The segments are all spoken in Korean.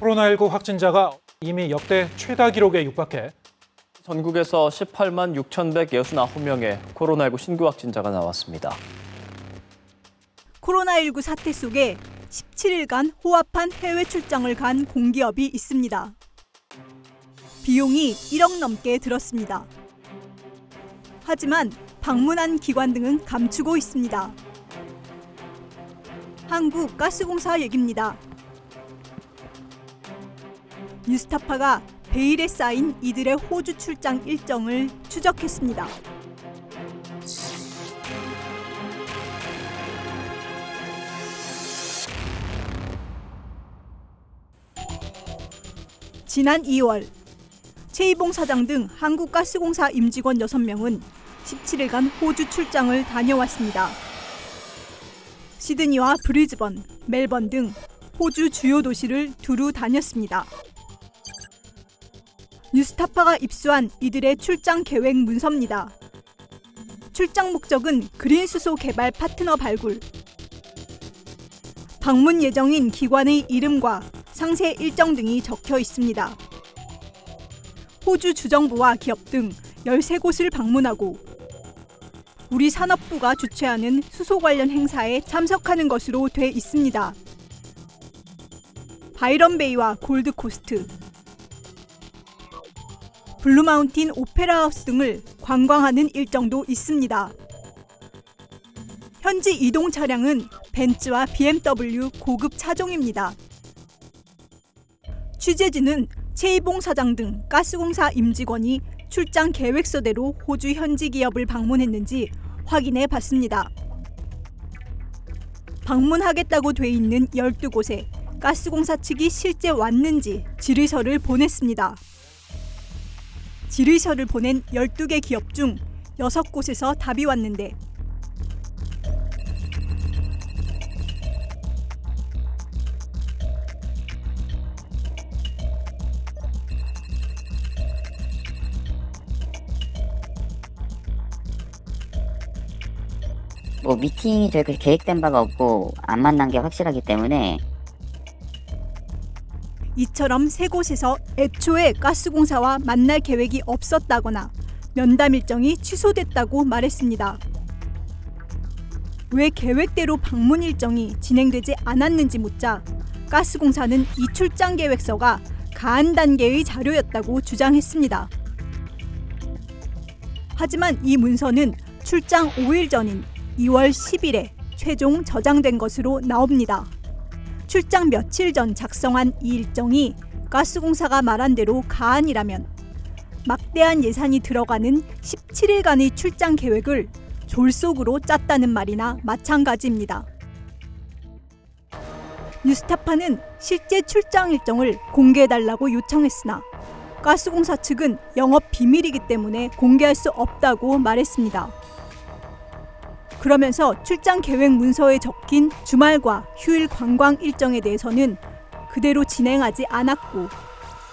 코로나19 확진자가 이미 역대 최다 기록에 육박해 전국에서 18만 6,169명의 코로나19 신규 확진자가 나왔습니다. 코로나19 사태 속에 17일간 호합한 해외 출장을 간 공기업이 있습니다. 비용이 1억 넘게 들었습니다. 하지만 방문한 기관 등은 감추고 있습니다. 한국가스공사 얘기입니다. 뉴스타파가 베일에 쌓인 이들의 호주 출장 일정을 추적했습니다. 지난 2월 최이봉 사장 등 한국가스공사 임직원 6명은 17일간 호주 출장을 다녀왔습니다. 시드니와 브리즈번, 멜번 등 호주 주요 도시를 두루 다녔습니다. 뉴스타파가 입수한 이들의 출장 계획 문서입니다. 출장 목적은 그린 수소 개발 파트너 발굴, 방문 예정인 기관의 이름과 상세 일정 등이 적혀 있습니다. 호주 주정부와 기업 등 13곳을 방문하고 우리 산업부가 주최하는 수소 관련 행사에 참석하는 것으로 돼 있습니다. 바이런베이와 골드코스트, 블루마운틴 오페라 하우스 등을 관광하는 일정도 있습니다. 현지 이동 차량은 벤츠와 BMW 고급 차종입니다. 취재진은 채희봉 사장 등 가스공사 임직원이 출장 계획서대로 호주 현지 기업을 방문했는지 확인해 봤습니다. 방문하겠다고 돼 있는 12곳에 가스공사 측이 실제 왔는지 질의서를 보냈습니다. 질의서를 보낸 12개 기업 중 6곳에서 답이 왔는데 뭐 미팅이 저희가 계획된 바가 없고 안 만난 게 확실하기 때문에 이처럼 세 곳에서 애초에 가스공사와 만날 계획이 없었다거나 면담 일정이 취소됐다고 말했습니다. 왜 계획대로 방문 일정이 진행되지 않았는지 묻자 가스공사는 이 출장 계획서가 가한 단계의 자료였다고 주장했습니다. 하지만 이 문서는 출장 5일 전인 2월 10일에 최종 저장된 것으로 나옵니다. 출장 며칠 전 작성한 이 일정이 가스공사가 말한 대로 가안이라면 막대한 예산이 들어가는 17일간의 출장 계획을 졸속으로 짰다는 말이나 마찬가지입니다. 뉴스타파는 실제 출장 일정을 공개해달라고 요청했으나 가스공사 측은 영업 비밀이기 때문에 공개할 수 없다고 말했습니다. 그러면서 출장 계획 문서에 적힌 주말과 휴일 관광 일정에 대해서는 그대로 진행하지 않았고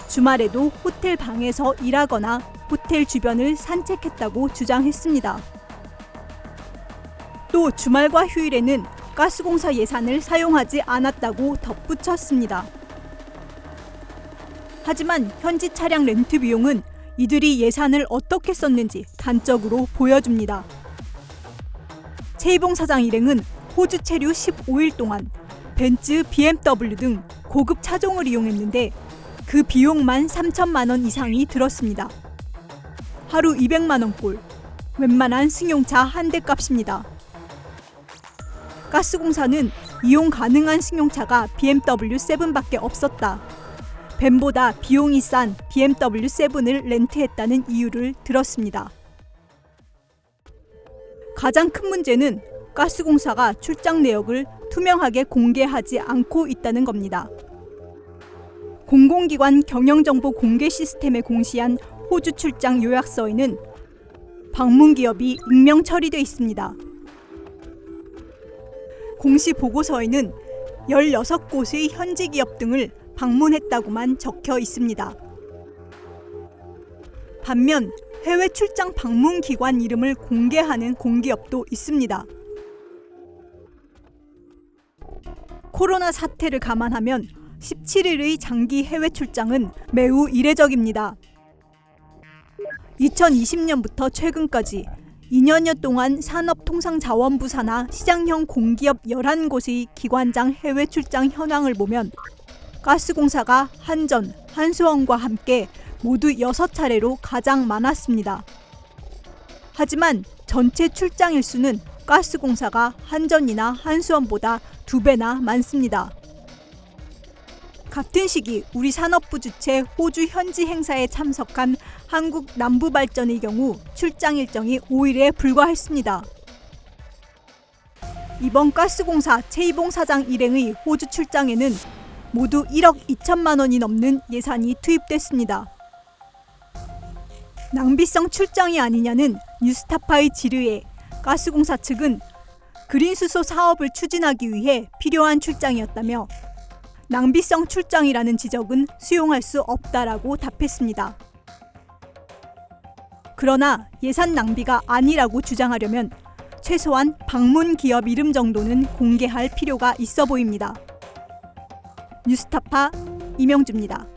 주말에도 호텔 방에서 일하거나 호텔 주변을 산책했다고 주장했습니다. 또 주말과 휴일에는 가스공사 예산을 사용하지 않았다고 덧붙였습니다. 하지만 현지 차량 렌트 비용은 이들이 예산을 어떻게 썼는지 단적으로 보여줍니다. 최이봉 사장 일행은 호주 체류 15일 동안 벤츠, BMW 등 고급 차종을 이용했는데 그 비용만 3천만 원 이상이 들었습니다. 하루 200만 원꼴, 웬만한 승용차 한 대 값입니다. 가스공사는 이용 가능한 승용차가 BMW 7밖에 없었다. 벤보다 비용이 싼 BMW 7을 렌트했다는 이유를 들었습니다. 가장 큰 문제는 가스공사가 출장 내역을 투명하게 공개하지 않고 있다는 겁니다. 공공기관 경영정보 공개 시스템에 공시한 호주 출장 요약서에는 방문 기업이 익명 처리돼 있습니다. 공시 보고서에는 16곳의 현지 기업 등을 방문했다고만 적혀 있습니다. 반면 해외 출장 방문 기관 이름을 공개하는 공기업도 있습니다. 코로나 사태를 감안하면 17일의 장기 해외 출장은 매우 이례적입니다. 2020년부터 최근까지 2년여 동안 산업통상자원부 산하 시장형 공기업 11곳의 기관장 해외 출장 현황을 보면 가스공사가 한전, 한수원과 함께 모두 6차례로 가장 많았습니다. 하지만 전체 출장 일수는 가스공사가 한전이나 한수원보다 두 배나 많습니다. 같은 시기 우리 산업부 주최 호주 현지 행사에 참석한 한국 남부발전의 경우 출장 일정이 5일에 불과했습니다. 이번 가스공사 최이봉 사장 일행의 호주 출장에는 모두 1억 2천만 원이 넘는 예산이 투입됐습니다. 낭비성 출장이 아니냐는 뉴스타파의 지르에 가스공사 측은 그린수소 사업을 추진하기 위해 필요한 출장이었다며 낭비성 출장이라는 지적은 수용할 수 없다라고 답했습니다. 그러나 예산 낭비가 아니라고 주장하려면 최소한 방문 기업 이름 정도는 공개할 필요가 있어 보입니다. 뉴스타파 이명주입니다.